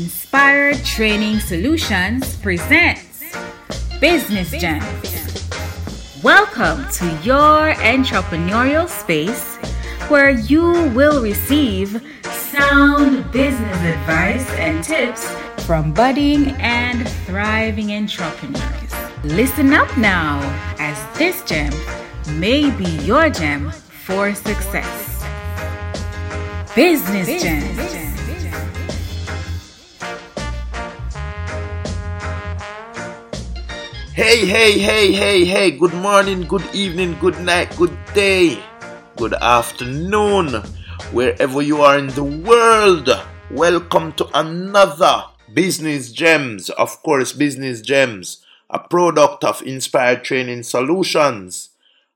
Inspired Training Solutions presents Business Gems. Welcome to your entrepreneurial space where you will receive sound business advice and tips from budding and thriving entrepreneurs. Listen up now as this gem may be your gem for success. Business, Business Gems. Hey, hey, hey, hey, hey, good morning, good evening, good night, good day, good afternoon, wherever you are in the world. Welcome to another Business Gems, of course, Business Gems, a product of Inspired Training Solutions,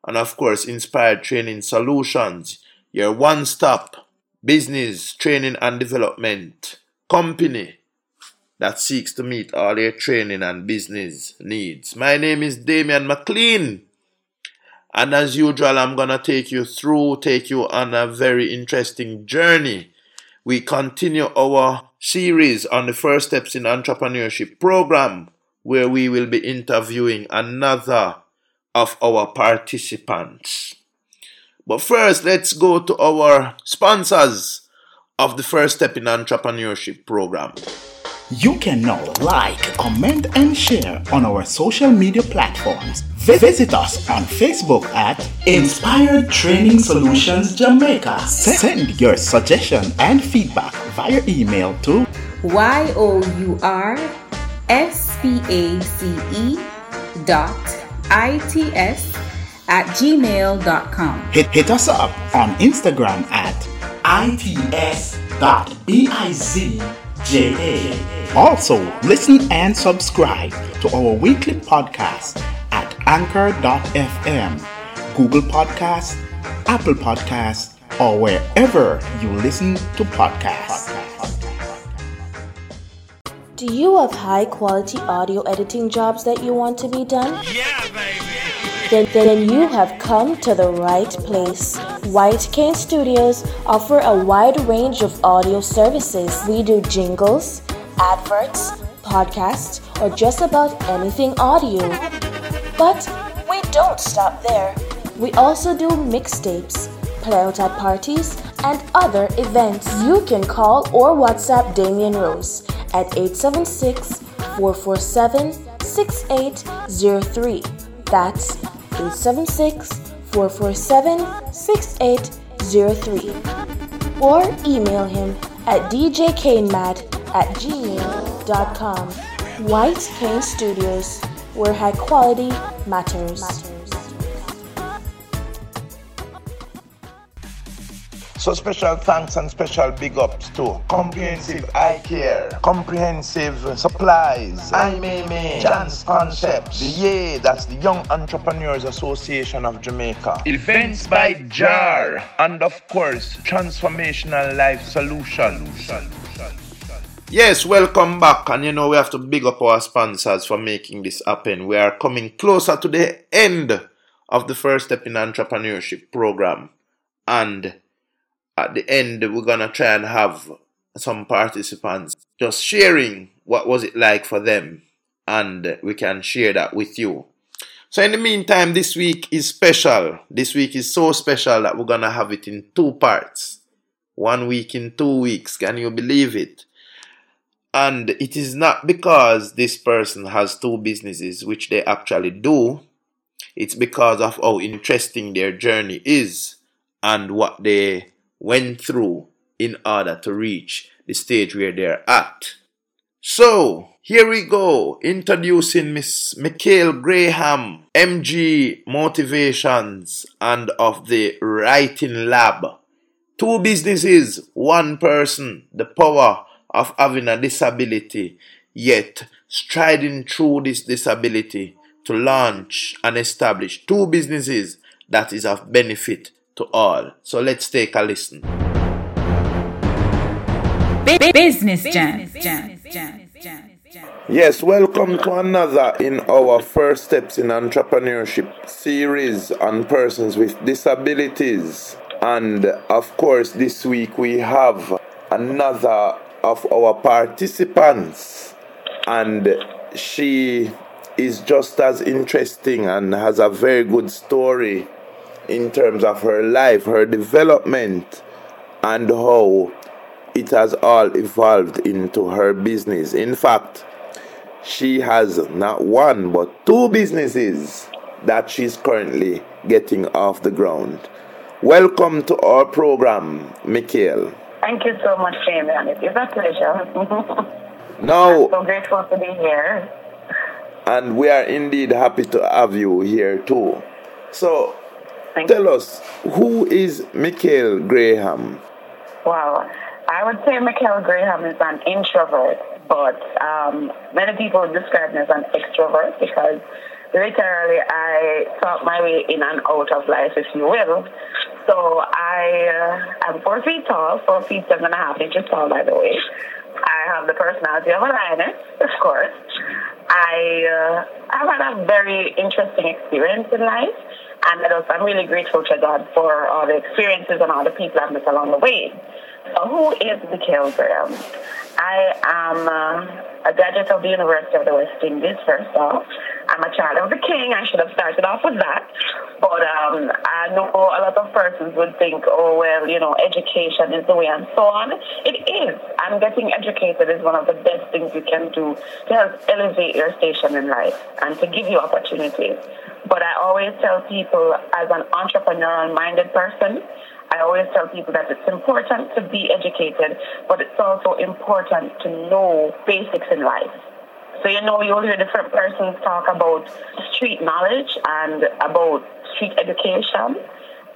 and of course, Inspired Training Solutions, your one stop business training and development company that seeks to meet all your training and business needs. My name is Damian McLean. And as usual, I'm going to take you through, take you on a very interesting journey. We continue our series on the First Steps in Entrepreneurship program, where we will be interviewing another of our participants. But first, let's go to our sponsors of the First Step in Entrepreneurship program. You can now like, comment, and share on our social media platforms. Visit us on Facebook at Inspired Training Solutions Jamaica. Send your suggestion and feedback via email to Y O U R S P A C E dot I T S at gmail.com. Hit, hit us up on Instagram at its.bizja. Also, listen and subscribe to our weekly podcast at anchor.fm, Google Podcasts, Apple Podcasts, or wherever you listen to podcasts. Do you have high quality audio editing jobs that you want to be done? Yeah, baby! Then, then you have come to the right place. White Cane Studios offer a wide range of audio services. We do jingles, adverts, podcasts, or just about anything audio. But we don't stop there. We also do mixtapes, play out at parties, and other events. You can call or WhatsApp Damian Rose at 876 447 6803. That's 876 447 6803. Or email him at djkanemad at gmail.com. White Cane Studios, where high quality matters. matters. So special thanks and special big ups to Comprehensive Eye Care, Comprehensive Supplies, I May May, Chance Concepts, the YA, that's the Young Entrepreneurs Association of Jamaica, Events by JAR, and of course, Transformational Life Solutions. Yes, welcome back. And you know, we have to big up our sponsors for making this happen. We are coming closer to the end of the first step in entrepreneurship program. And at the end we're gonna try and have some participants just sharing what was it like for them and we can share that with you. So in the meantime this week is special. This week is so special that we're gonna have it in two parts. One week in two weeks can you believe it? And it is not because this person has two businesses which they actually do. It's because of how interesting their journey is and what they went through in order to reach the stage where they're at. So, here we go, introducing Miss Michael Graham, MG Motivations and of the Writing Lab. Two businesses, one person, the power of having a disability, yet striding through this disability to launch and establish two businesses that is of benefit to all. So let's take a listen. Business Jam. Yes, welcome to another in our First Steps in Entrepreneurship series on persons with disabilities. And of course, this week we have another of our participants, and she is just as interesting and has a very good story in terms of her life, her development, and how it has all evolved into her business. In fact, she has not one but two businesses that she's currently getting off the ground. Welcome to our program, Mikhail. Thank you so much, Shane. It is a pleasure. now, I'm so grateful to be here. And we are indeed happy to have you here too. So, Thank tell you. us, who is Mikhail Graham? Wow. I would say Michael Graham is an introvert, but um, many people describe me as an extrovert because literally I thought my way in and out of life, if you will. So I uh, am four feet tall, four feet seven and a half inches tall, by the way. I have the personality of a lioness, of course. I uh, I've had a very interesting experience in life, and I'm really grateful to God for all the experiences and all the people I've met along the way. So, who is Mikhail Graham? I am uh, a graduate of the University of the West Indies, first off. I'm a child of the king. I should have started off with that. But um, I know a lot of persons would think, oh, well, you know, education is the way and so on. It is. And getting educated is one of the best things you can do to help elevate your station in life and to give you opportunities. But I always tell people, as an entrepreneurial minded person, I always tell people that it's important to be educated, but it's also important to know basics in life. So, you know, you'll hear different persons talk about street knowledge and about street education,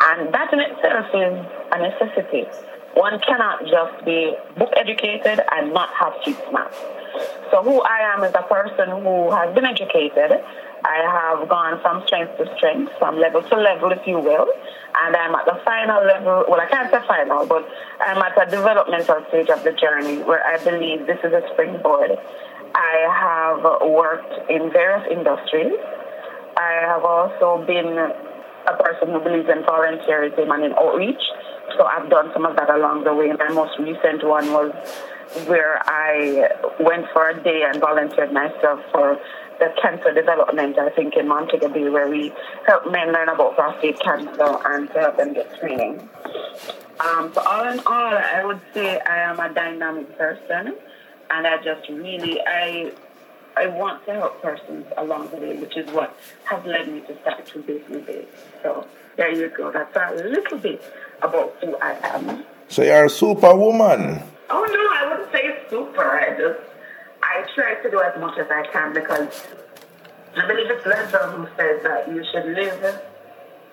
and that in itself is a necessity. One cannot just be book educated and not have street smarts. So, who I am is a person who has been educated. I have gone from strength to strength, from level to level, if you will, and I'm at the final level. Well, I can't say final, but I'm at a developmental stage of the journey where I believe this is a springboard. I have worked in various industries. I have also been a person who believes in volunteerism and in outreach. So I've done some of that along the way. My most recent one was where I went for a day and volunteered myself for the cancer development, I think, in Montego Bay, where we help men learn about prostate cancer and to help them get screening. Um, so all in all, I would say I am a dynamic person, and I just really I I want to help persons along the way, which is what has led me to start two businesses. So there you go. That's a little bit about who I am. So you're a superwoman. Oh no, I wouldn't say super. I just I try to do as much as I can because I believe it's Leslie who says that you should live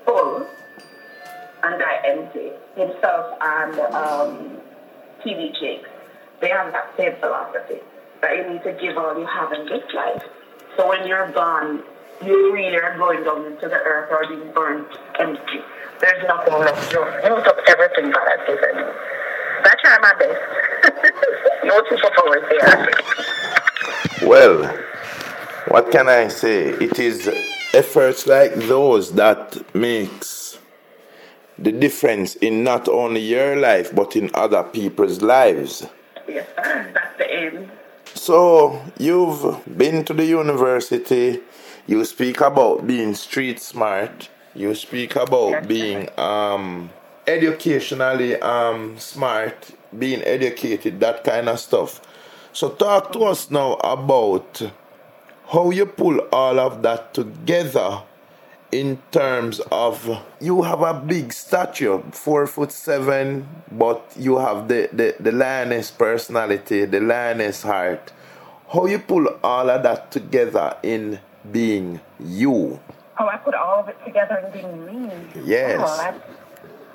full and die empty. Himself and um, TD Jakes, they have that same philosophy that you need to give all you have in this life. So when you're gone, you really are going down into the earth or being burned empty. There's nothing left. You use up everything God has given you. I try my best. no superpowers there. Well, what can I say? It is efforts like those that makes the difference in not only your life but in other people's lives. Yes, sir. That's the aim. So you've been to the university. You speak about being street smart. You speak about Yes, being um, educationally um, smart, being educated, that kind of stuff. So talk to us now about how you pull all of that together in terms of you have a big stature, four foot seven, but you have the, the, the lioness personality, the lioness heart. How you pull all of that together in being you? Oh, I put all of it together in being me. Yes. Oh, that's,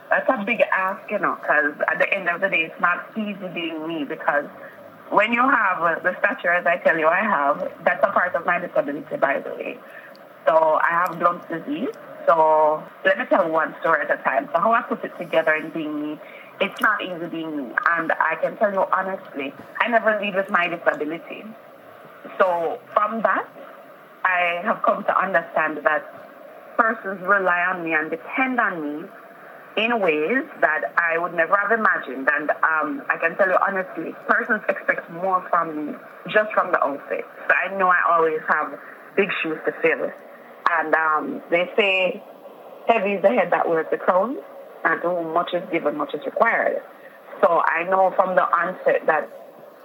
that's a big ask, you know, because at the end of the day, it's not easy being me because when you have the stature, as I tell you, I have, that's a part of my disability, by the way. So I have Blount's disease. So let me tell one story at a time. So how I put it together in being me, it's not easy being me. And I can tell you honestly, I never lead with my disability. So from that, I have come to understand that persons rely on me and depend on me in ways that I would never have imagined. And um, I can tell you honestly, persons expect more from me just from the outset. So I know I always have big shoes to fill. And um, they say, heavy is the head that wears the crown, and whom much is given, much is required. So I know from the onset that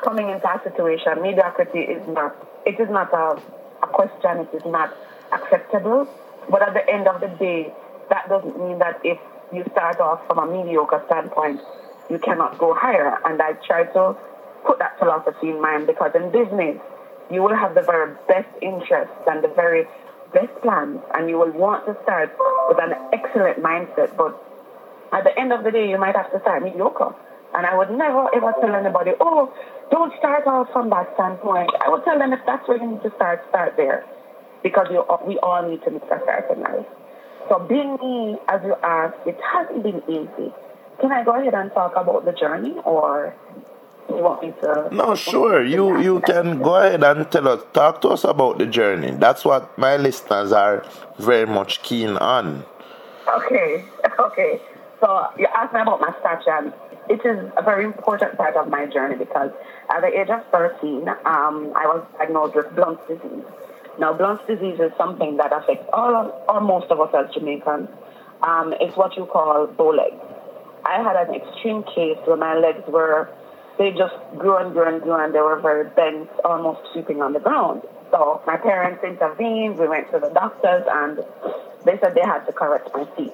coming into a situation, mediocrity is not, it is not a, a question, it is not acceptable. But at the end of the day, that doesn't mean that if you start off from a mediocre standpoint, you cannot go higher. And I try to put that philosophy in mind because in business, you will have the very best interests and the very best plans, and you will want to start with an excellent mindset. But at the end of the day, you might have to start mediocre. And I would never ever tell anybody, oh, don't start off from that standpoint. I would tell them if that's where you need to start, start there. Because you, we all need to make a start in life. So being me, as you asked, it hasn't been easy. Can I go ahead and talk about the journey or you want me to? No, sure. You you can go ahead and tell us, talk to us about the journey. That's what my listeners are very much keen on. Okay, okay. So you asked me about my stature. It is a very important part of my journey because at the age of 13, um, I was diagnosed with Blount's disease. Now, Blount's disease is something that affects all or most of us as Jamaicans. Um, it's what you call bow legs. I had an extreme case where my legs were, they just grew and grew and grew and they were very bent, almost sweeping on the ground. So my parents intervened, we went to the doctors and they said they had to correct my feet.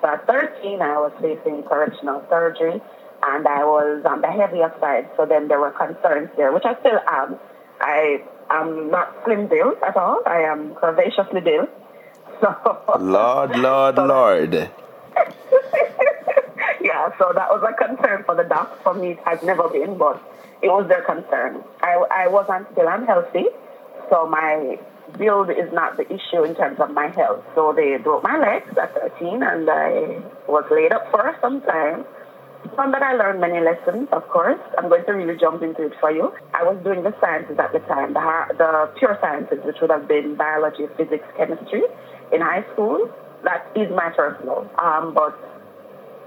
So at 13, I was facing correctional surgery and I was on the heavier side. So then there were concerns there, which I still am. I am not slim built at all. I am curvaceously built. So, Lord, Lord, so Lord. yeah, so that was a concern for the doc. For me, it has never been, but it was their concern. I, I wasn't still unhealthy, so my build is not the issue in terms of my health. So they broke my legs at 13, and I was laid up for some time. From that, I learned many lessons, of course. I'm going to really jump into it for you. I was doing the sciences at the time, the, the pure sciences, which would have been biology, physics, chemistry in high school. That is my first love. Um, but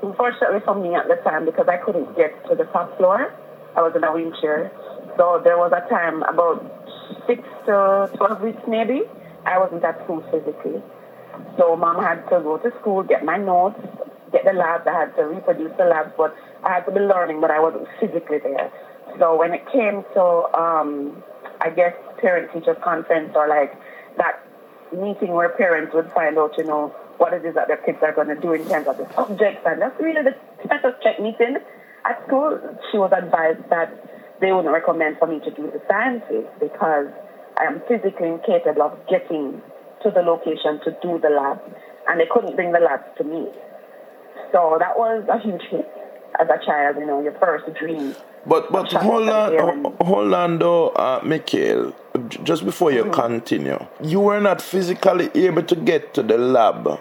unfortunately for me at the time, because I couldn't get to the top floor, I was in a wheelchair. So there was a time, about six to 12 weeks maybe, I wasn't at school physically. So mom had to go to school, get my notes, get the labs. I had to reproduce the labs, but I had to be learning, but I wasn't physically there. So when it came to, um, I guess, parent-teacher conference or like that meeting where parents would find out, you know, what it is that their kids are going to do in terms of the subjects, and that's really the status check meeting at school. She was advised that they wouldn't recommend for me to do the sciences because I am physically incapable of getting to the location to do the lab, and they couldn't bring the labs to me. So that was a huge hit as a child, you know, your first dream. But but hold on, hold on though, uh, Mikhail. Just before you mm-hmm. continue, you were not physically able to get to the lab,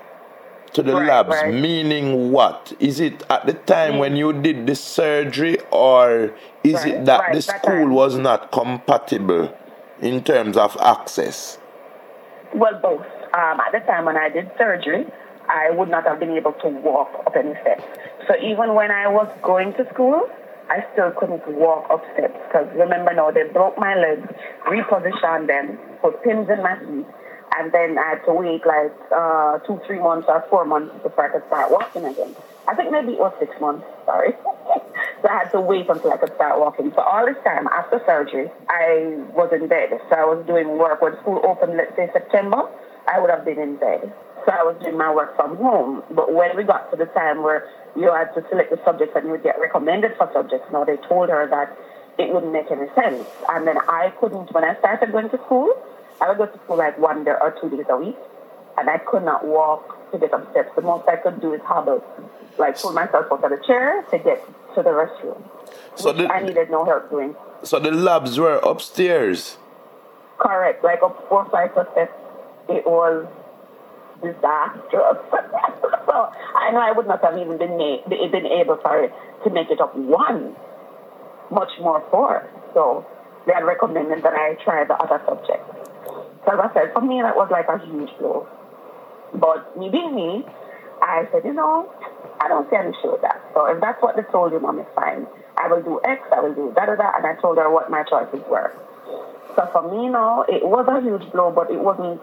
to the right, labs. Right. Meaning what? Is it at the time mm-hmm. when you did the surgery, or is right, it that the school that was not compatible in terms of access? Well, both. Um, at the time when I did surgery, I would not have been able to walk up any steps. So even when I was going to school, I still couldn't walk up steps because remember now they broke my legs, repositioned them, put pins in my feet, and then I had to wait like uh, two, three months or four months before I could start walking again. I think maybe it was six months, sorry. so I had to wait until I could start walking. So all this time after surgery, I was in bed. So I was doing work when school opened, let's say September, I would have been in bed. So I was doing my work from home. But when we got to the time where you had to select the subjects and you would get recommended for subjects, now they told her that it wouldn't make any sense. And then I couldn't, when I started going to school, I would go to school like one day or two days a week. And I could not walk to get up steps. The most I could do is hobble, like pull myself out of the chair to get to the restroom. So the, I needed no help doing. So the labs were upstairs? Correct, like up four flights of steps. It was disastrous. so I know I would not have even been been able sorry, to make it up one, much more four. So they had recommended that I try the other subjects. So as I said, for me that was like a huge blow. But me being me, I said, you know, I don't see an issue with that. So if that's what they told you, mom, it's fine. I will do X, I will do da da da, and I told her what my choices were. So for me now, it was a huge blow, but it wasn't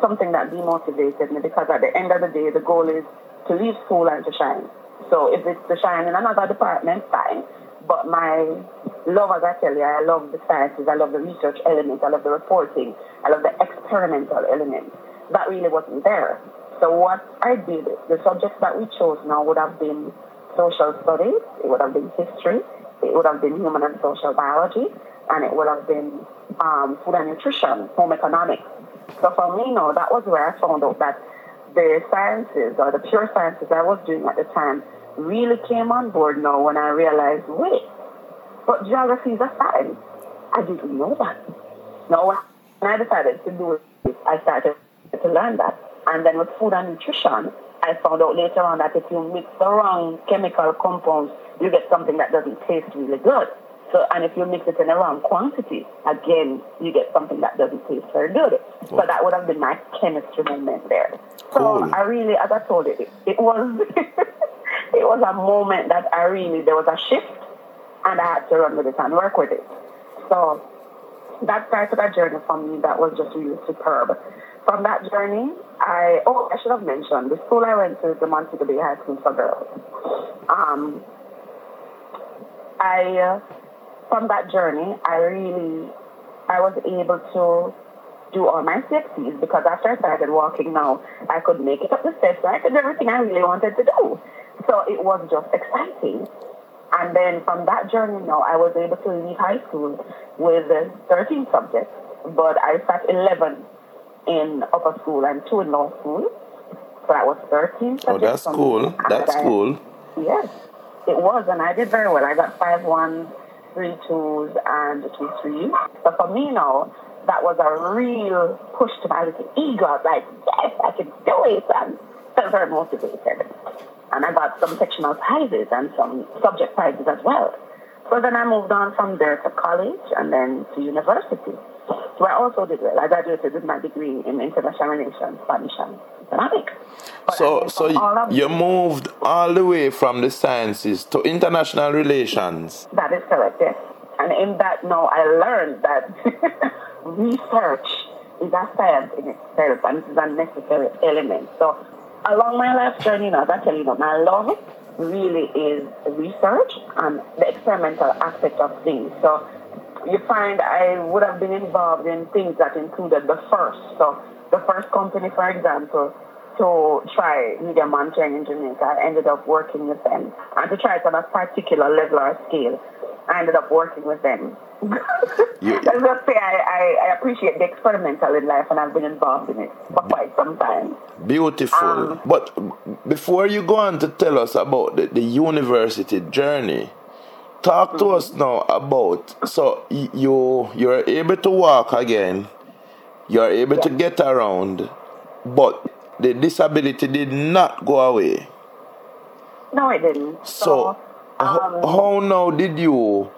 something that demotivated me because at the end of the day, the goal is to leave school and to shine. So if it's to shine in another department, fine. But my love, as I tell you, I love the sciences, I love the research element, I love the reporting, I love the experimental element. That really wasn't there. So what I did, the subjects that we chose now would have been social studies, it would have been history, it would have been human and social biology, and it would have been um, food and nutrition, home economics. So for me, no, that was where I found out that the sciences or the pure sciences I was doing at the time really came on board now when I realized, wait, but geography is a science. I didn't know that. No, when I decided to do it, I started to learn that. And then with food and nutrition, I found out later on that if you mix the wrong chemical compounds, you get something that doesn't taste really good. So, and if you mix it in the wrong quantity, again, you get something that doesn't taste very good. So that would have been my chemistry moment there. So Cool. I really, as I told you, it, it was, it was a moment that I really, there was a shift and I had to run with it and work with it. So that started a journey for me that was just really superb. From that journey, I oh I should have mentioned the school I went to is the Montego Bay High School for Girls. Um, I uh, from that journey, I really, I was able to do all my CXCs because after I started walking now, I could make it up the steps. I did everything I really wanted to do. So it was just exciting. And then from that journey now, I was able to leave high school with 13 subjects, but I sat 11 in upper school and two in law school. So I was 13 subjects. Oh, that's cool. That's cool. Yes, it was. And I did very well. I got 5 1 through tools and it was free. So for me now, that was a real push to my little ego. Like, yes, I can do it. And felt very motivated. And I got some sectional prizes and some subject prizes as well. So then I moved on from there to college and then to university. So I also did well. I graduated with my degree in international relations, Spanish and economics. So, so from all of you moved all the way from the sciences to international relations. That is correct, yes. And in that, now I learned that research is a science in itself and it is a necessary element. So along my life journey, now, as I tell you, my love really is research and the experimental aspect of things. So you find I would have been involved in things that included the first. So the first company, for example, to try media monitoring in Jamaica, I ended up working with them. And to try it on a particular level or scale, I ended up working with them. You- Let's just say I, I, I appreciate the experimental in life and I've been involved in it for quite some time. Beautiful. Um, but before you go on to tell us about the, the university journey, talk to us now about so you you're able to walk again, you're able to get around, but the disability did not go away. No, it didn't. So, h- um, how now did you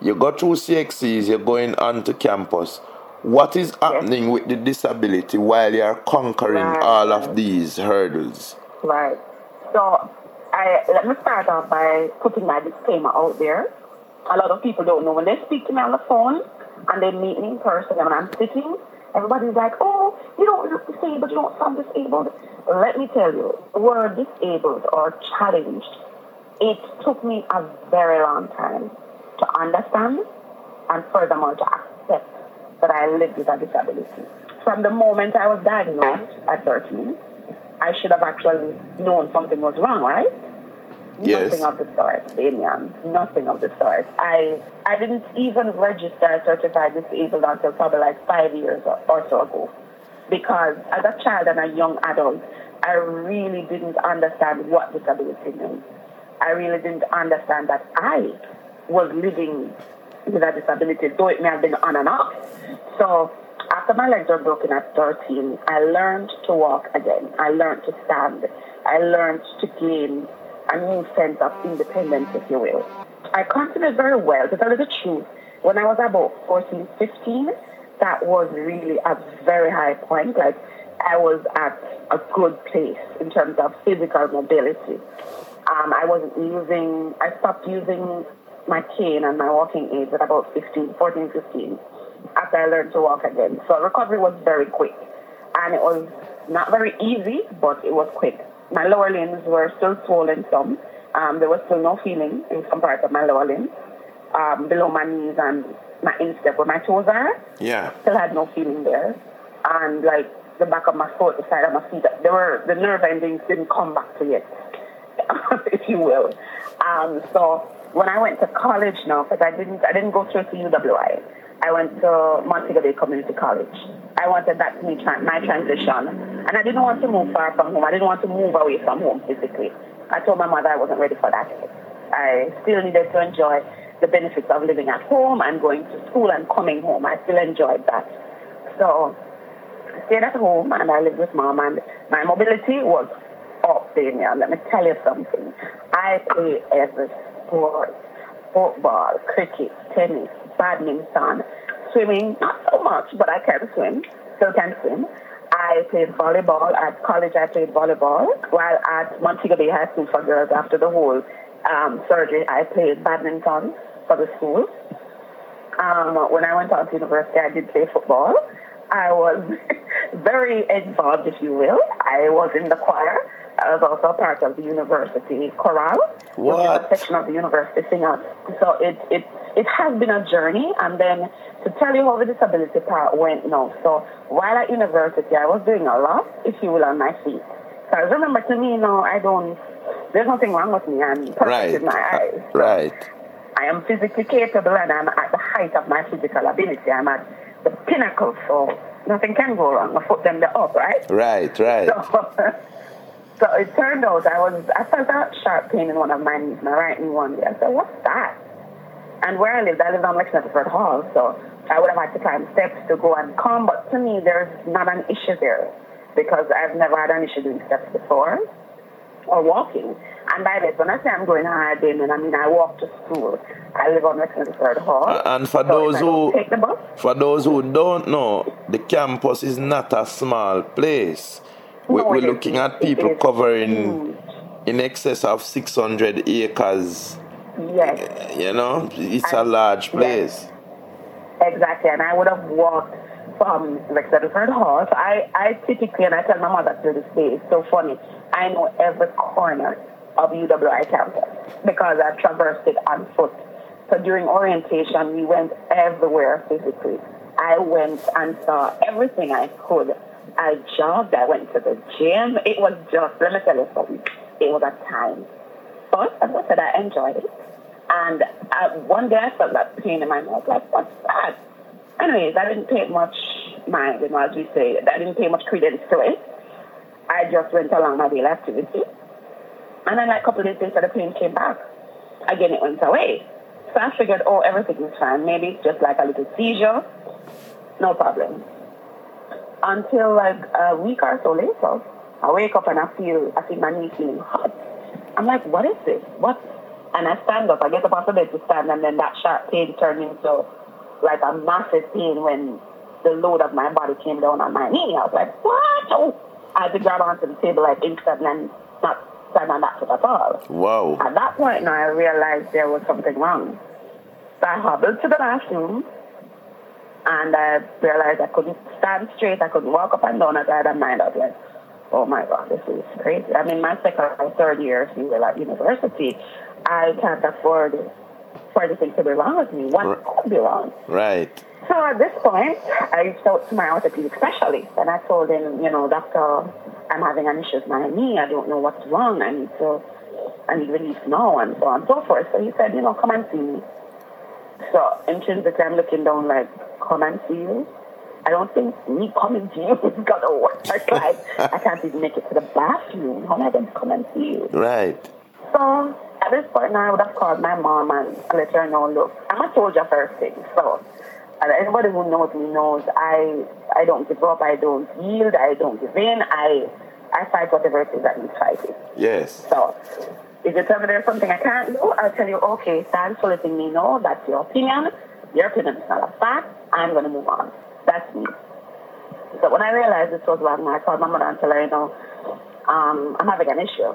you go through CXCs, you're going on to campus. What is happening with the disability while you're conquering Right. all of these hurdles? Right. So I let me start off by putting my disclaimer out there. A lot of people don't know when they speak to me on the phone and they meet me in person and when I'm sitting, everybody's like, Oh, you don't look disabled, you don't sound disabled. Let me tell you, the word disabled or challenged, it took me a very long time to understand and furthermore to accept that I lived with a disability. From the moment I was diagnosed at 13, I should have actually known something was wrong, right? Yes. Nothing of the sort, Damian. Nothing of the sort. I I didn't even register certified disabled until probably like five years or, or so ago. Because as a child and a young adult, I really didn't understand what disability meant. I really didn't understand that I was living with a disability, though it may have been on and off. So after my legs were broken at 13, I learned to walk again. I learned to stand. I learned to gain a new sense of independence, if you will. I continued very well, to tell you the truth. When I was about 14, 15, that was really a very high point. Like, I was at a good place in terms of physical mobility. Um, I wasn't using, I stopped using my cane and my walking aids at about 15, 14, 15 after I learned to walk again. So recovery was very quick. And it was not very easy, but it was quick. My lower limbs were still swollen some. Um, there was still no feeling in some parts of my lower limbs, um, below my knees and my instep where my toes are. Yeah. Still had no feeling there. And like the back of my foot, the side of my feet, there were the nerve endings didn't come back to yet, if you will. Um, so when I went to college now, because I didn't, I didn't go through to UWI. I went to Montego Bay Community College. I wanted that to be my transition. And I didn't want to move far from home. I didn't want to move away from home physically. I told my mother I wasn't ready for that. I still needed to enjoy the benefits of living at home and going to school and coming home. I still enjoyed that. So I stayed at home and I lived with mom and my mobility was up there. Let me tell you something. I play every sport, football, cricket, tennis, badminton, swimming, not so much, but I can swim, still can swim. I played volleyball. At college, I played volleyball. While at Montego Bay High School for girls, after the whole um, surgery, I played badminton for the school. Um, when I went on to university, I did play football. I was very involved, if you will. I was in the choir. I was also part of the university chorale, what? which is a section of the university singer. So it, it, it has been a journey. And then to tell you how the disability part went now. So while at university, I was doing a lot, if you will, on my feet. Because remember, to me, you know, I don't, there's nothing wrong with me. I'm perfect Right. in my uh, eyes. So Right. I am physically capable and I'm at the height of my physical ability. I'm at the pinnacle, so nothing can go wrong. I put them there up, right? Right. Right. So, so it turned out I was I felt a sharp pain in one of my knees, my right knee one day. I said, What's that? And where I lived, I lived on Lexington Hall, so I would have had to climb steps to go and come, but to me there's not an issue there because I've never had an issue doing steps before or walking. And by this, when I say I'm going hard, I mean I mean I walk to school. I live on Lexington Hall. And for So those if I don't who take the bus, For those who don't know, the campus is not a small place. We, No, we're looking at people covering huge. in excess of 600 acres. yes. You know, it's a And- large yes. Exactly, and I would have walked from like Sedford Hall. So I, I typically, and I tell my mother to this day, it's so funny. I know every corner of UWI campus because I've traversed it on foot. So during orientation, we went everywhere physically. I went and saw everything I could. I jogged. I went to the gym. It was just, let me tell you something. It was a time. But as I said, I enjoyed it. And uh, one day I felt that pain in my mouth, like, what's that? Anyways, I didn't pay much mind, you know, as we say. I didn't pay much credence to it. I just went along my daily activity. And then like a couple of days later, the pain came back. Again, it went away. So I figured, oh, everything is fine. Maybe it's just like a little seizure. No problem. Until like a week or so later, I wake up and I feel, I feel my knee feeling hot. I'm like, what is this? What? And I stand up. I get up off the bed to stand, and then that sharp pain turned into like a massive pain when the load of my body came down on my knee. I was like, what? Oh. I had to grab onto the table like instantly and not stand on that foot at all. Wow. At that point, now I realized there was something wrong. So I hobbled to the bathroom, and I realized I couldn't stand straight. I couldn't walk up and down. I had a mind. I was like, oh my God, this is crazy. I'm in my second or third year, if you will, at university. I can't afford for anything to be wrong with me. What Right. could be wrong? Right. So at this point, I reached out to my orthopedic specialist and I told him, you know, doctor, I'm having an issue with my knee. I don't know what's wrong. I need to, I need relief now and so on and so forth. So he said, you know, come and see me. So intrinsically, I'm looking down like, come and see you. I don't think me coming to you is gonna work. Like, I can't even make it to the bathroom. How am I going to come and see you? Right. So at this point now, I would have called my mom and let her know, look, I'm a soldier first thing. So and anybody who knows me knows I I don't give up, I don't yield, I don't give in, I I fight whatever it is that needs fighting. Yes. So if you tell me there's something I can't do, I'll tell you, okay, thanks for letting me know. That's your opinion. Your opinion is not a fact. I'm going to move on. That's me. So So when I realized this was wrong, I called my mother and told her, you know, um, I'm having an issue.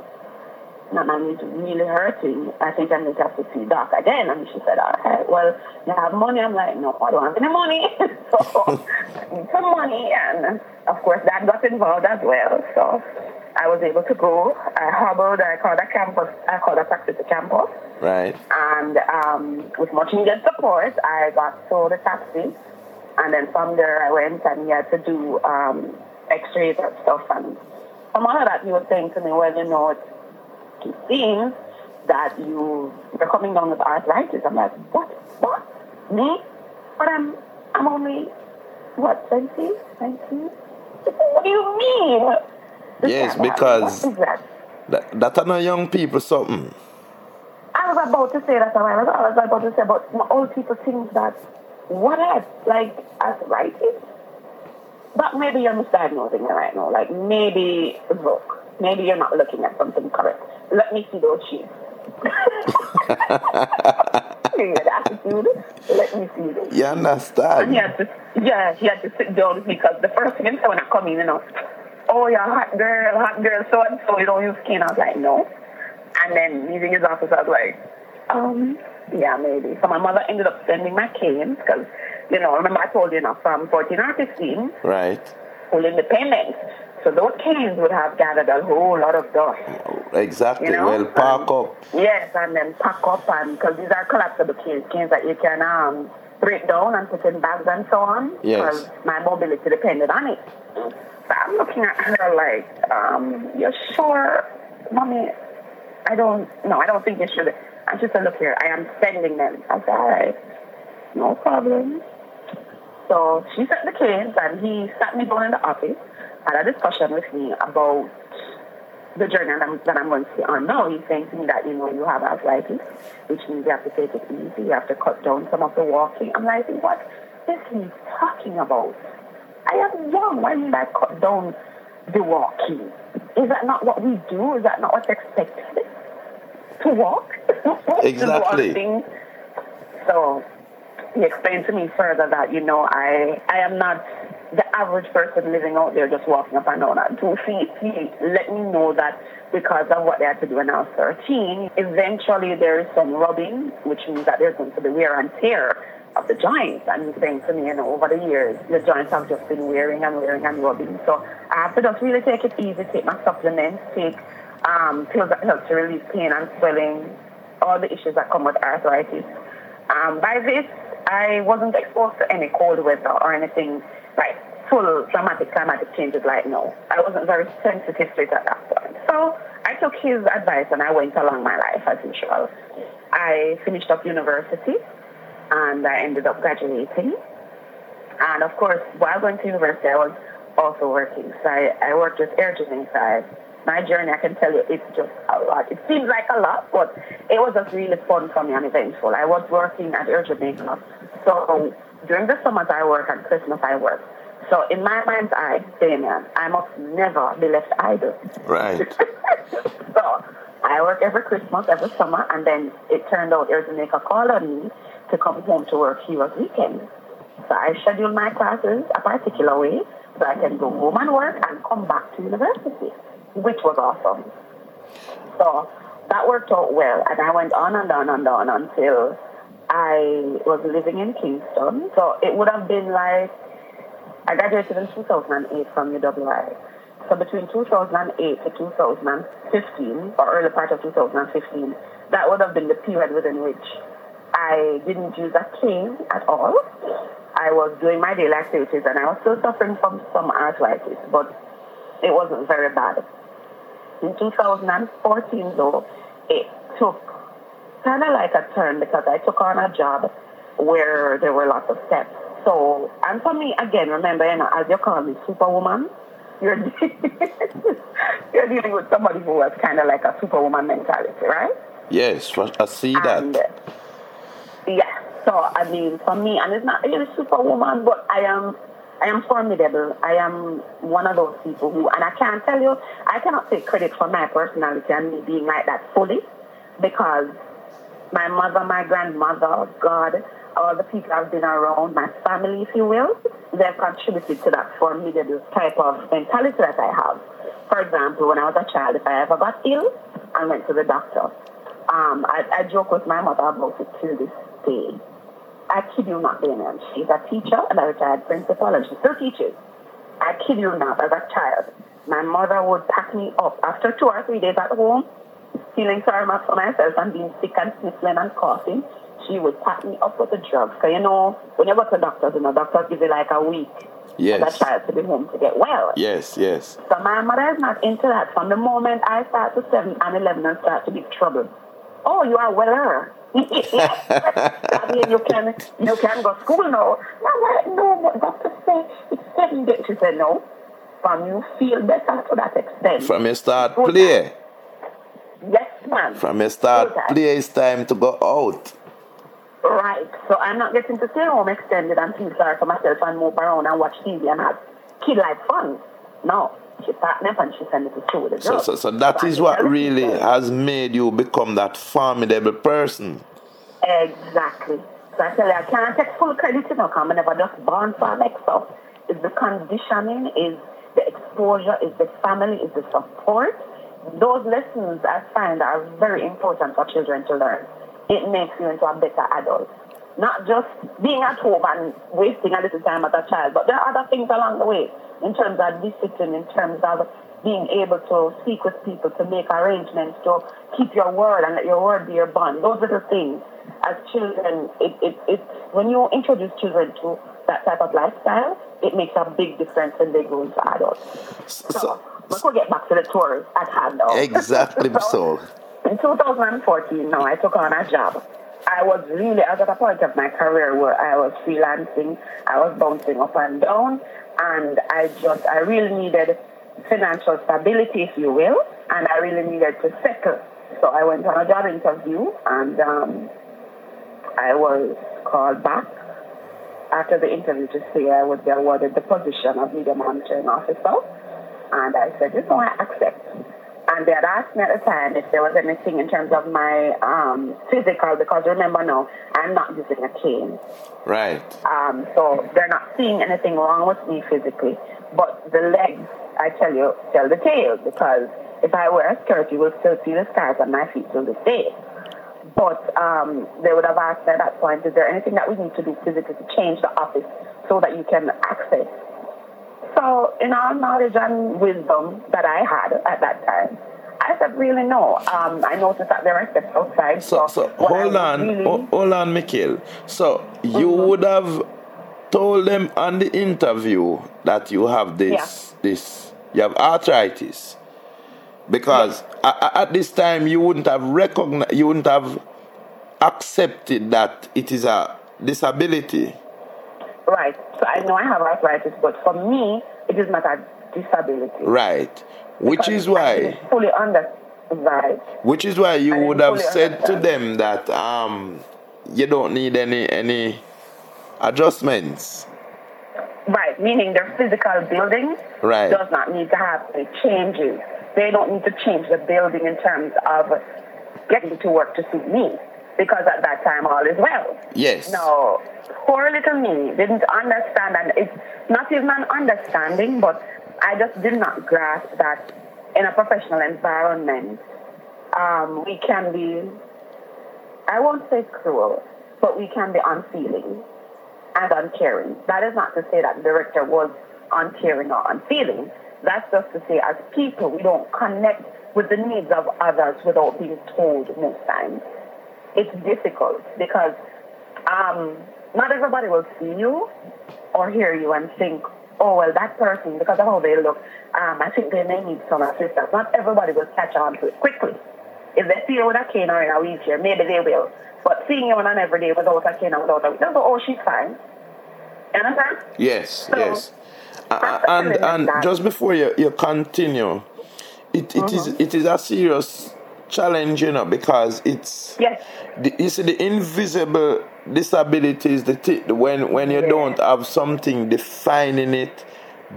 My mind is really hurting. I think I need to have to see doc again. And she said, all right, well, you have money. I'm like, no, I don't have any money. so I need some money. And of course, that got involved as well. So I was able to go. I hobbled. I called a campus. I called a taxi to campus. Right. And um, with much needed support, I got sold a taxi. And then from there, I went and he had to do um, x-rays and stuff. And some of that, he was saying to me, well, you know, it, it seems that you, you're coming down with arthritis. I'm like, what? What? Me? But I'm, I'm only, what, 20? 19? What do you mean? Yes, because that? that, that are not young people something. I was about to say that a while. I was about to say, but old people think that what else? Like arthritis? But maybe you're misdiagnosing it right now. Like maybe look, maybe you're not looking at something correct. Let me see those shoes. With attitude, let me see those. You And he had to, yeah, he had to sit down with me because the first thing when I come in, you know, oh, you're a hot girl, hot girl, so and so, you don't use skin. I was like, no. And then leaving his office, I was like, um, yeah, maybe. So my mother ended up sending my cane because, you know, remember I told you, you know, from 14 or 15, Right. full independence. So those canes would have gathered a whole lot of dust. Exactly. You know? Well, park Um, up. Yes, and then pack up and because these are collapsible canes, canes that you can um, break down and put in bags and so on. Yes. Because my mobility depended on it. So I'm looking at her like, um, you're sure, mommy? I don't, no, I don't think you should. I she said, look here, I am sending them. I said, all right, no problem. So she set the canes and he sat me down in the office, had a discussion with me about the journey that I'm, that I'm going to be on now. He's saying to me that, you know, you have arthritis, which means you have to take it easy. You have to cut down some of the walking. I'm like, what is he talking about? I am young. Why did I cut down the walking? Is that not what we do? Is that not what's expected? To walk? Exactly. To. So he explained to me further that, you know, I, I am not the average person living out there just walking up and down at two feet. He let me know that because of what they had to do when I was 13, eventually there is some rubbing, which means that there's going to be wear and tear of the joints. And he's saying to me, you know, over the years, the joints have just been wearing and wearing and rubbing. So I have to just really take it easy, take my supplements, take um, pills that help to relieve pain and swelling, all the issues that come with arthritis. Um, by this, I wasn't exposed to any cold weather or anything like full dramatic climatic changes like now. I wasn't very sensitive to it at that point. So I took his advice and I went along my life as usual. I finished up university and I ended up graduating. And of course, while going to university, I was also working. So I, I worked with air side. My journey, I can tell you, it's just a lot. It seems like a lot, but it was just really fun for me and eventful. I was working at Air Jamaica. So during the summers I work and Christmas I work. So in my mind's eye, Damian, I must never be left idle. Right. so I work every Christmas, every summer, and then it turned out Air Jamaica call on me to come home to work here Heroes Weekend. So I scheduled my classes a particular way so I can go home and work and come back to university, which was awesome. So that worked out well, and I went on and on and on until I was living in Kingston. So it would have been like I graduated in 2008 from UWI. So between 2008 to 2015, or early part of 2015, that would have been the period within which I didn't use a cane at all. I was doing my daily activities and I was still suffering from some arthritis, but it wasn't very bad. In 2014, though, it took kind of like a turn because I took on a job where there were lots of steps. So, and for me, again, remember, you know, as you call me, superwoman, you're, you're dealing with somebody who has kind of like a superwoman mentality, right? Yes, I see And, that. yeah, so I mean, for me, and it's not really superwoman, but I am, I am formidable. I am one of those people who, and I can't tell you, I cannot take credit for my personality and me being like that fully, because my mother, my grandmother, God, all the people I've been around, my family, if you will, they've contributed to that for me, this type of mentality that I have. For example, when I was a child, if I ever got ill, I went to the doctor. Um, I, I joke with my mother about it to this day. I kid you not, Daniel. She's a teacher and a retired principal, and she still teaches. I kid you not, as a child, my mother would pack me up after two or three days at home, feeling sorry for myself and being sick and sniffling and coughing. She would pack me up with the drugs. So, you know, when you go to doctors, you know, doctors give you like a week Yes. as a child to be home to get well. Yes, yes. So my mother is not into that. From the moment I start to 7 and 11 and start to be trouble. Oh, you are weller. I mean, you can you can go to school now. No, what? no, but doctor say it's seven days. She said no. From you feel better to that extent. From you start play, From a start it's time to go out. Right. So I'm not getting to stay home extended and feel sorry for myself and move around and watch TV and have kid like fun. No. She packed me up and she sent me to school with a So, so, so that is what really has made you become that formidable person. Exactly. So I tell you, I can't take full credit, you know, because I never just born for next stuff. It's the conditioning, is the exposure, is the family, is the support. Those lessons I find are very important for children to learn. It makes you into a better adult. Not just being at home and wasting a little time as a child, but there are other things along the way in terms of discipline, in terms of being able to speak with people, to make arrangements, to keep your word and let your word be your bond. Those little things. As children, it, it, it, when you introduce children to that type of lifestyle, it makes a big difference when they grow into adults. So, So, let's go get back to the tours at hand now. exactly so. In 2014, now I took on a job. I was really, I was at a point of my career where I was freelancing, I was bouncing up and down, and I just, I really needed financial stability, if you will, and I really needed to settle. So I went on a job interview, and um, I was called back after the interview to say I would be awarded the position of media monitoring officer. And I said, you know, I accept. And they had asked me at the time if there was anything in terms of my um, physical, because remember now, I'm not using a cane. Right. Um, so they're not seeing anything wrong with me physically. But the legs, I tell you, tell the tale, because if I wear a skirt, you will still see the scars on my feet till this day. But um, they would have asked at that point, is there anything that we need to do physically to change the office so that you can access? So, in all knowledge and wisdom that I had at that time, I said, really no. Um, I noticed that there are steps outside. So, so I hold on, really- ho- hold on, Mikhail. So you would have told them on the interview that you have this, this, you have arthritis, because a- a- at this time you wouldn't have recognized, you wouldn't have accepted that it is a disability. Right. So I know I have arthritis, but for me, it is not a disability. Right. Which is why, fully under right. which is why you would have said to them that um, you don't need any any adjustments. Right, meaning their physical building Right. does not need to have any changes. They don't need to change the building in terms of getting to work to suit me. Because at that time all is well. Yes. No, poor little me didn't understand, and it's not even an understanding, but I just did not grasp that in a professional environment, um, we can be, I won't say cruel, but we can be unfeeling and uncaring. That is not to say that the director was uncaring or unfeeling. That's just to say, as people, we don't connect with the needs of others without being told most times it's difficult because um, not everybody will see you or hear you and think, oh, well, that person, because of how they look, um, I think they may need some assistance. Not everybody will catch on to it quickly. If they see you with a cane or in a wheelchair, maybe they will. But seeing you on an everyday without a cane or without a they'll go, oh, she's fine. You understand? Yes, So, yes. A- and and that- just before you, you continue, it, it is Mm-hmm. it is a serious challenge, you uh, know, because it's Yes. the, you see the invisible disabilities. The t- when when you Yeah. don't have something defining it,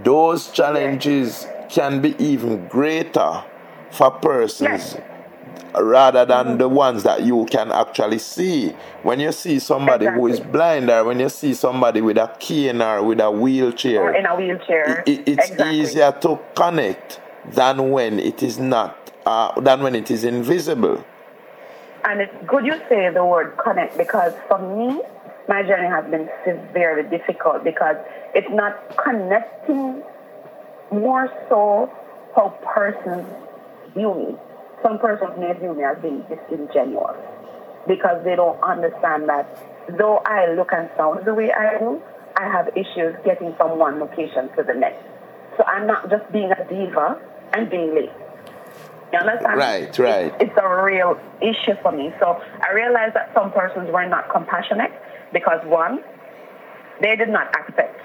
those challenges can be even greater for persons rather than mm-hmm. the ones that you can actually see. When you see somebody who is blind or when you see somebody with a cane or with a wheelchair, Or in a wheelchair. it- it- it's Exactly. easier to connect than when it is not, uh, than when it is invisible. And it's good you say the word connect because for me, my journey has been severely difficult because it's not connecting more so how persons view me. Some persons may view me as being disingenuous because they don't understand that though I look and sound the way I do, I have issues getting from one location to the next. So I'm not just being a diva and being late. Understand? Right, right. It's a real issue for me. So I realized that some persons were not compassionate because one, they did not accept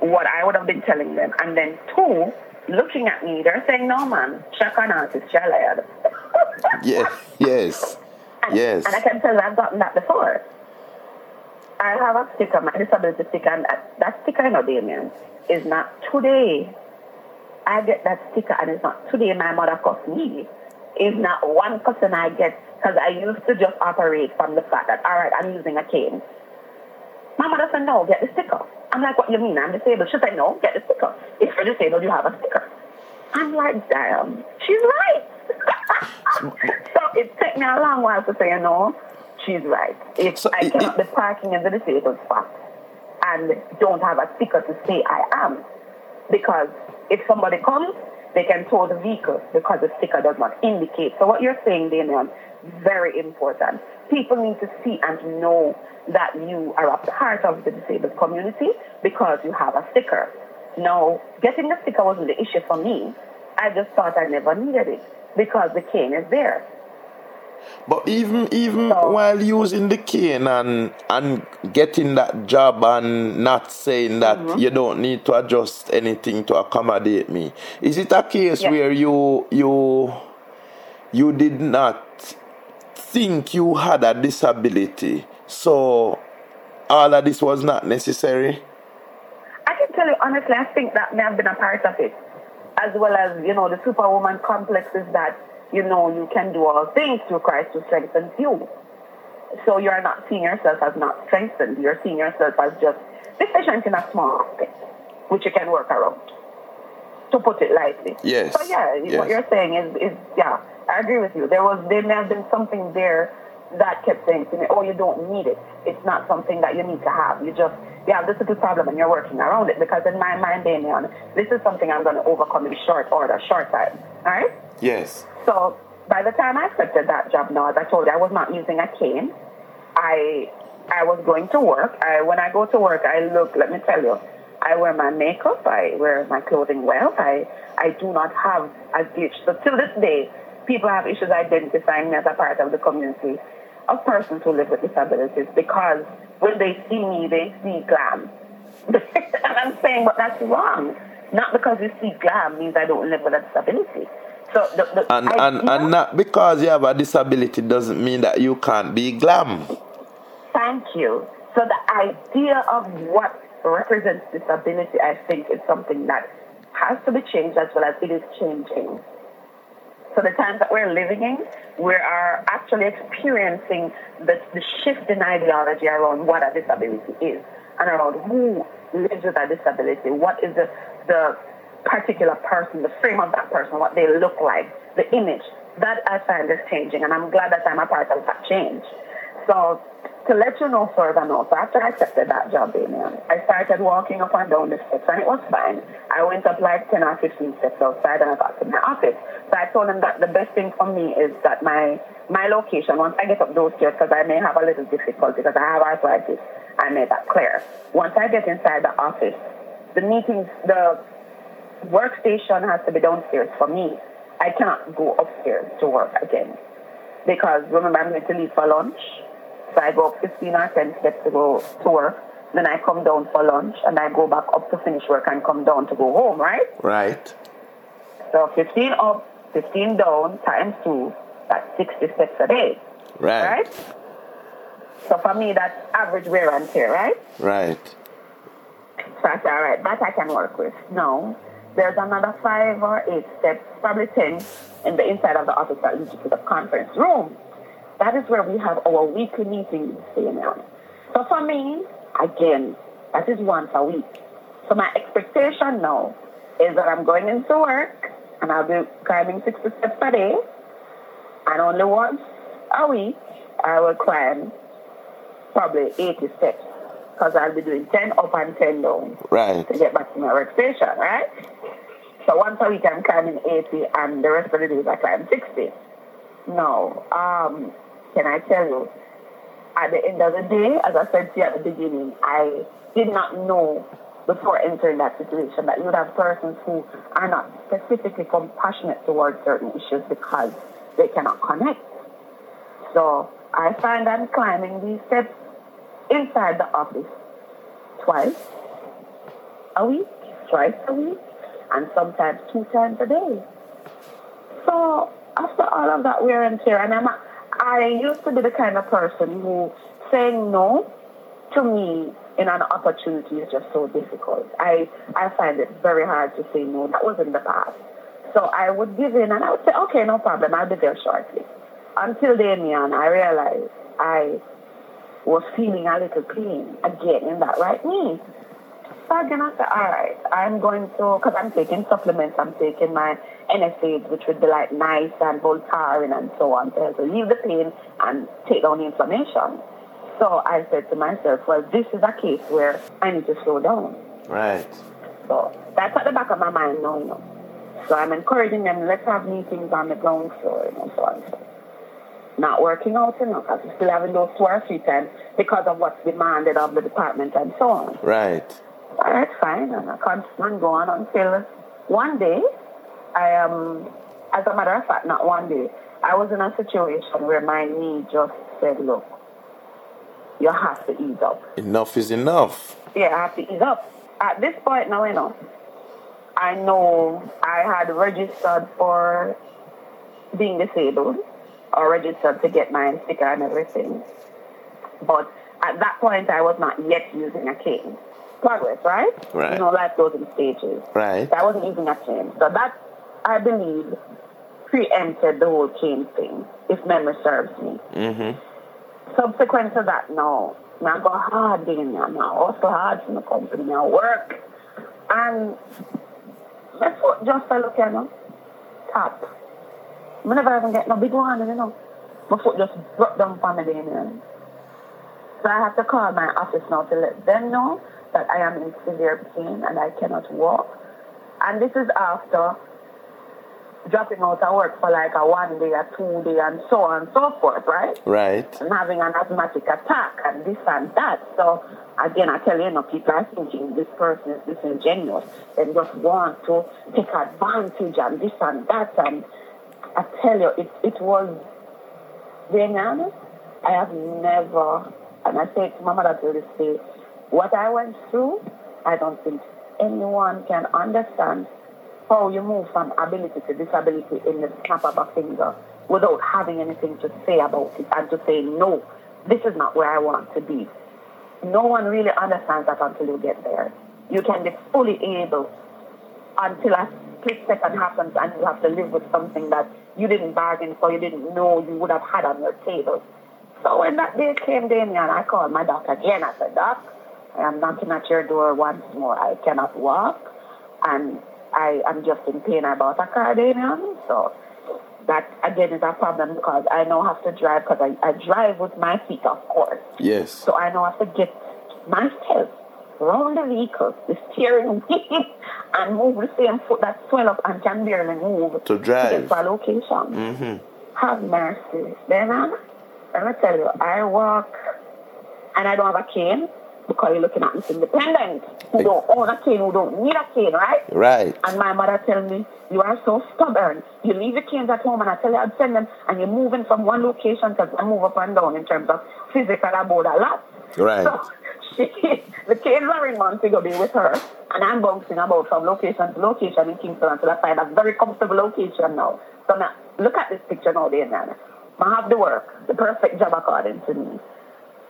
what I would have been telling them. And then two, looking at me, they're saying, no man, check on artist, child. Yes, yes, yes. And I can tell you I've gotten that before. I have a sticker, my disability sticker, and that, that sticker, you know, Damian, is not today. I get that sticker, and it's not today my mother cost me. It's not one person I get, because I used to just operate from the fact that, all right, I'm using a cane. My mother said, no, get the sticker. I'm like, what you mean? I'm disabled. She said, no, get the sticker. If you're disabled, you have a sticker. I'm like, damn, she's right. so it took me a long while to say, no, she's right. If So I cannot be parking in the disabled spot and don't have a sticker to say I am, because if somebody comes, they can tow the vehicle because the sticker does not indicate. So what you're saying, Damian, very important. People need to see and know that you are a part of the disabled community because you have a sticker. Now, getting the sticker wasn't the issue for me. I just thought I never needed it because the cane is there. But even even So- while using the cane and and getting that job and not saying that Mm-hmm. you don't need to adjust anything to accommodate me, is it a case where you you you did not think you had a disability, so all of this was not necessary? I can tell you honestly, I think that may have been a part of it, as well as you know the superwoman complex is that you know you can do all things through Christ who strengthens you. So you are not seeing yourself as not strengthened. You're seeing yourself as just deficient in a small aspect, which you can work around. To put it lightly. Yes, So yeah, yes. what you're saying is, is yeah, I agree with you. There was there may have been something there that kept saying to me, "Oh, you don't need it. It's not something that you need to have. You just you have this little problem and you're working around it." Because in my mind, Damian, this is something I'm going to overcome in short order, short time. All right. Yes. So by the time I accepted that job, now as I told you, I was not using a cane. I I was going to work. I when I go to work, I look. Let me tell you, I wear my makeup. I wear my clothing well. I I do not have a glitch. So till this day, people have issues identifying me as a part of the community of persons who live with disabilities because when they see me, they see glam. and I'm saying, but that's wrong. Not because you see glam means I don't live with a disability. So the, the And, and, and not because you have a disability doesn't mean that you can't be glam. Thank you. So the idea of what represents disability, I think, is something that has to be changed as well as it is changing. So the times that we're living in, we are actually experiencing the, the shift in ideology around what a disability is and around who lives with a disability, what is the, the particular person, the frame of that person, what they look like, the image. That I find is changing, and I'm glad that I'm a part of that change. So to let you know further so after I accepted that job, Damian, I started walking up and down the steps and it was fine. I went up like 10 or 15 steps outside and I got to my office. So I told him that the best thing for me is that my my location, once I get up those stairs, because I may have a little difficulty because I have arthritis, I made that clear. Once I get inside the office, the meetings, the workstation has to be downstairs for me. I cannot go upstairs to work again because remember I'm going to leave for lunch. So I go up 15 or 10 steps to go to work. Then I come down for lunch and I go back up to finish work and come down to go home, right? Right. So 15 up, 15 down times two, that's 60 steps a day, Right. right? So for me, that's average wear and tear, right? Right. So I said, all right, that I can work with. No, there's another five or eight steps, probably ten, in the inside of the office that leads you to the conference room. That is where we have our weekly meetings, you know. So for me, again, that is once a week. So my expectation now is that I'm going into work and I'll be climbing 60 steps a day, and only once a week I will climb probably 80 steps because I'll be doing 10 up and 10 down Right. to get back to my workstation, right? So once a week I'm climbing 80 and the rest of the days I climb 60. No, um, can I tell you, at the end of the day, as I said to you at the beginning, I did not know before entering that situation that you would have persons who are not specifically compassionate towards certain issues because they cannot connect. So I find I'm climbing these steps inside the office twice a week, twice a week, and sometimes two times a day. So after all of that wear and tear, and I'm a, I used to be the kind of person who saying no to me in an opportunity is just so difficult. I I find it very hard to say no. That was in the past. So I would give in and I would say, okay, no problem, I'll be there shortly. Until then, man, I realized I was feeling a little pain again in that right knee. So again, I said, all right, I'm going to, because I'm taking supplements, I'm taking my NSAIDs, which would be like NICE and Voltaren and so on, to help relieve the pain and take down the inflammation. So I said to myself, well, this is a case where I need to slow down. Right. So that's at the back of my mind now, you know. So I'm encouraging them, let's have meetings on the ground floor, you know, so on. So not working out, you know, because we're still having those two or three times because of what's demanded of the department and so on. Right. All right, fine. And I continue go on until one day, I am, as a matter of fact, not one day, I was in a situation where my knee just said, look, you have to ease up. Enough is enough. Yeah, I have to ease up. At this point now, you know, I know I had registered for being disabled or registered to get my sticker and everything. But at that point, I was not yet using a cane. Progress, right? Right. You know, life goes in stages. Right. So I wasn't using a cane. So that, I believe, preempted the whole cane thing, if memory serves me. Mm-hmm. Subsequent to that, no. I go hard in there now. Also hard in the company. I work. And my foot just fell look, you know, tap. I never even get no big one, you know. My foot just broke down for me you know. So I have to call my office now to let them know that I am in severe pain and I cannot walk. And this is after dropping out of work for like a one day, a two day, and so on and so forth, right? Right. and having an asthmatic attack and this and that. So again, I tell you, you know, people are thinking this person is disingenuous and just want to take advantage and this and that. And I tell you, it, it was, being honest, I have never, and I say to my mother to this day, what I went through, I don't think anyone can understand Oh, how you move from ability to disability in the snap of a finger without having anything to say about it and to say, no, this is not where I want to be. No one really understands that until you get there. You can be fully able until a split second happens and you have to live with something that you didn't bargain for, you didn't know you would have had on your table. So when that day came, Damian, I called my doctor again. I said, Doc, I am knocking at your door once more. I cannot walk and I am just in pain about a car, Damian. So that again is a problem because I now have to drive because I, I drive with my feet, of course. Yes. So I now have to get myself around the vehicle, the steering wheel, and move the same foot that swell up and can barely move To drive. get to a location. Mm-hmm. Have mercy. Then uh, let me tell you, I walk and I don't have a cane because you're looking at this independent who don't own a cane, who don't need a cane, right? Right. And my mother tell me, you are so stubborn. You leave your canes at home and I tell you I'd send them and you're moving from one location to move up and down in terms of physical about a lot. Right. So she, the canes are in Montego Bay with her and I'm bouncing about from location to location in Kingston until I find a very comfortable location now. So now, look at this picture now, there, Nana. I have the work, the perfect job according to me.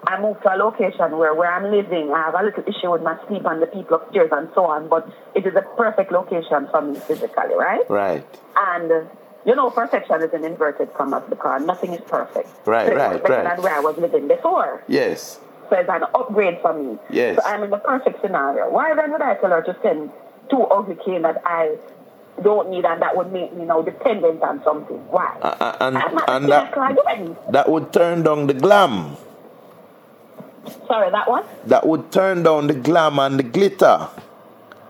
I moved to a location where, where I'm living, I have a little issue with my sleep and the people upstairs and so on, but it is a perfect location for me physically, right? Right. And you know, perfection is an inverted commas because nothing is perfect. Right, so right, right. than where I was living before. Yes. So it's an upgrade for me. Yes. So I'm in the perfect scenario. Why then would I tell her to send two ugly cane that I don't need and that would make me now dependent on something? Why? Uh, uh, and and that, that would turn down the glam. Sorry, that one? That would turn down the glam and the glitter.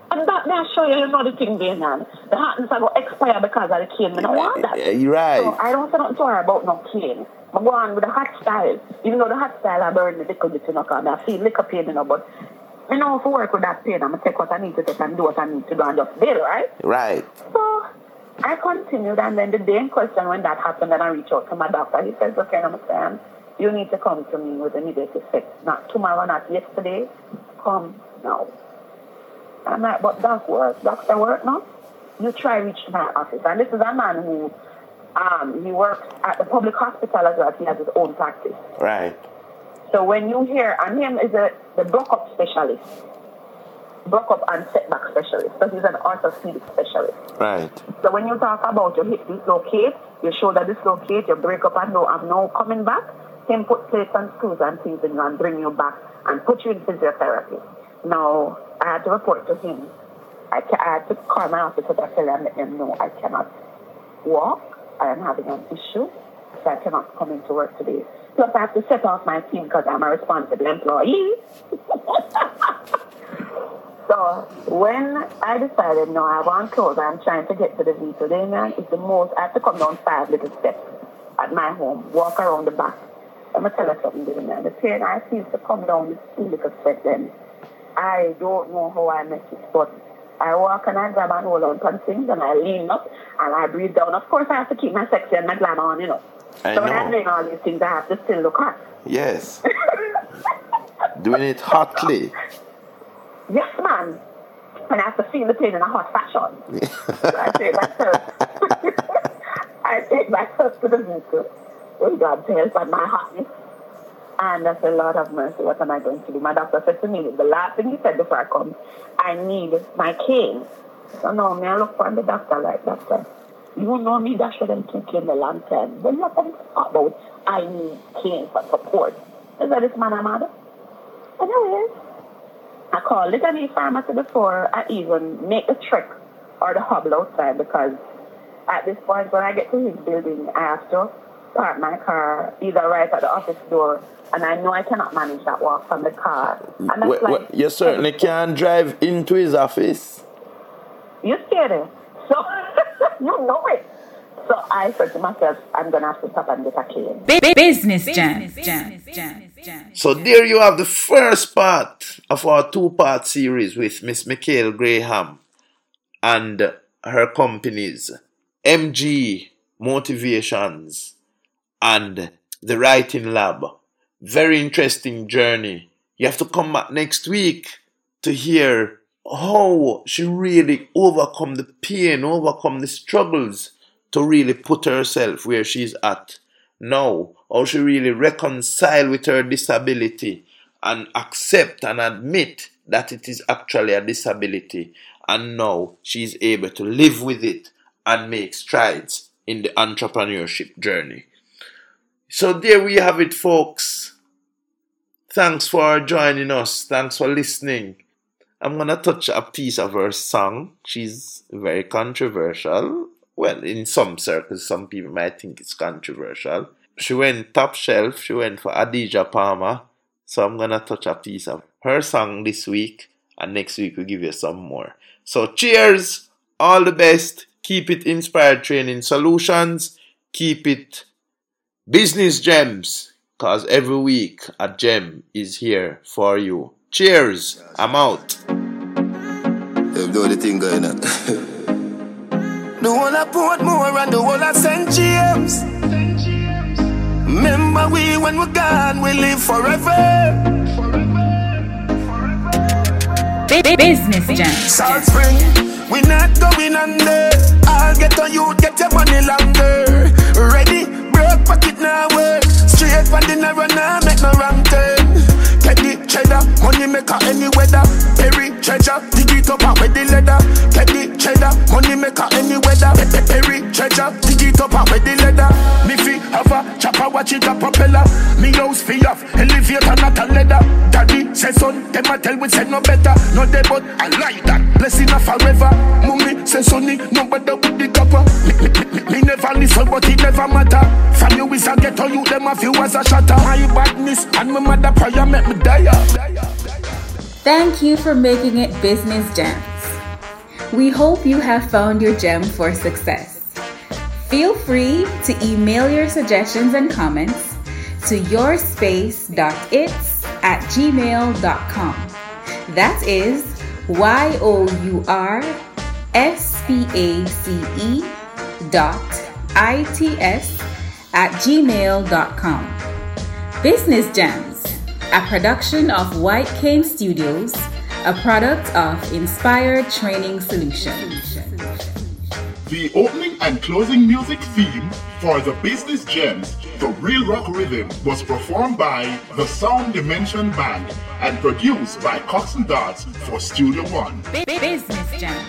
And that may I show you, you know the thing going on. The hotness are going to expire because of the cane. I don't want that. Yeah, you're right. So I don't say nothing to her about no cane. I go on with the hot style. Even though the hot style I burn the little bit, you know, because I feel liquor pain, you know, but you know, if I work with that pain, I'm going to take what I need to take and do what I need to do and just deal, right? Right. So I continued, and then the day in question when that happened, then I reached out to my doctor. He says, okay, I'm saying, you need to come to me with immediate effect. Not tomorrow, not yesterday. Come now. I'm like, but doc work, doctor work no? You try reach my office. And this is a man who um, he works at the public hospital as well. He has his own practice. Right. So when you hear, and him is a the block up specialist, block up and setback specialist. So he's an orthopedic specialist. Right. So when you talk about your hip dislocate, your shoulder dislocate, your break up and no, I'm now coming back, him put plates and screws and things in you and bring you back and put you in physiotherapy. Now, I had to report to him. I, ca- I had to call my office and tell him, let him know I cannot walk. I am having an issue, so I cannot come into work today. Plus, I have to set off my team because I'm a responsible employee. So when I decided, no, I want clothes, I'm trying to get to the. Then man, it's the most, I have to come down five little steps at my home, walk around the back. I'm going to tell you something, baby, man. The pain I feel to come down this two little steps, then I don't know how I make it, but I walk and I grab and hold on things and I lean up and I breathe down. Of course, I have to keep my sexy and my glamour on, you know. I so when know. I'm doing all these things, I have to still look hot. Yes. Doing it hotly. Yes, man. And I have to feel the pain in a hot fashion. so I take myself. I take myself to the vehicle with God's help and my hotness. And I said, Lord have mercy, what am I going to do? My doctor said to me, the last thing he said before I come, I need my cane. So now me I look for the doctor like doctor. You know me, that should them took in a long time. But I'm talking about, I need cane for support. Is that this man I'm mad? Anyways, I called it any pharmacy before I even make the trek or the hobble outside because at this point when I get to his building, I have to park my car either right at the office door and I know I cannot manage that walk from the car. And that's Well, well, like, you certainly can drive into his office. You stay there. So, you know it. So I said to myself, I'm going to have to stop and get a cane. Bu- Business Gems. Jam. Jam. Jam. So there you have the first part of our two-part series with Miss Michael Graham and her companies, MG Motivations and the Writing Lab. Very interesting journey. You have to come back next week to hear how she really overcome the pain, overcome the struggles to really put herself where she's at now. How she really reconcile with her disability and accept and admit that it is actually a disability. And now she's able to live with it and make strides in the entrepreneurship journey. So there we have it, folks. Thanks for joining us. Thanks for listening. I'm gonna touch a piece of her song. She's very controversial. Well, in some circles, some people might think it's controversial. She went top shelf. She went for Adidja Palmer. So I'm gonna touch a piece of her song this week, and next week we'll give you some more. So cheers, all the best. Keep it inspired training solutions. Keep it business gems, cause every week a gem is here for you. Cheers. I'm out. You know the thing going on. the one I put more and the one I St. James. Remember we when we're gone, we live forever. Bu- Business Gems. Salt Spring, we not going under. I'll get on you, get your money longer pocket now works. Straight from the narrow now make no wrong turn. Teddy cheddar, money maker any weather. Perry treasure, dig it up out with the leather. Teddy cheddar, money maker any weather. Perry treasure, dig it up out with the leather. Me fi have a chopper, watch it a propeller. Me house fi off, elevator not a leather. Daddy say son, them a tell we say no better. No they but I like that, blessing a forever. Mummy say sonny, no better with the copper. Never listen, but it never matter. Is a ghetto, you them a few as a shatter. My badness and my mother prayer make me die. Thank you for making it Business Gems. We hope you have found your gem for success. Feel free to email your suggestions and comments to yourspace.its at gmail.com. That is Y O U R S P A C E dot I T S at gmail.com. Business Gems, a production of White Cane Studios, a product of Inspired Training Solutions. The opening and closing music theme for the Business Gems, The Real Rock Rhythm, was performed by the Sound Dimension Band and produced by Coxsone Dodds for Studio One. Business Gems.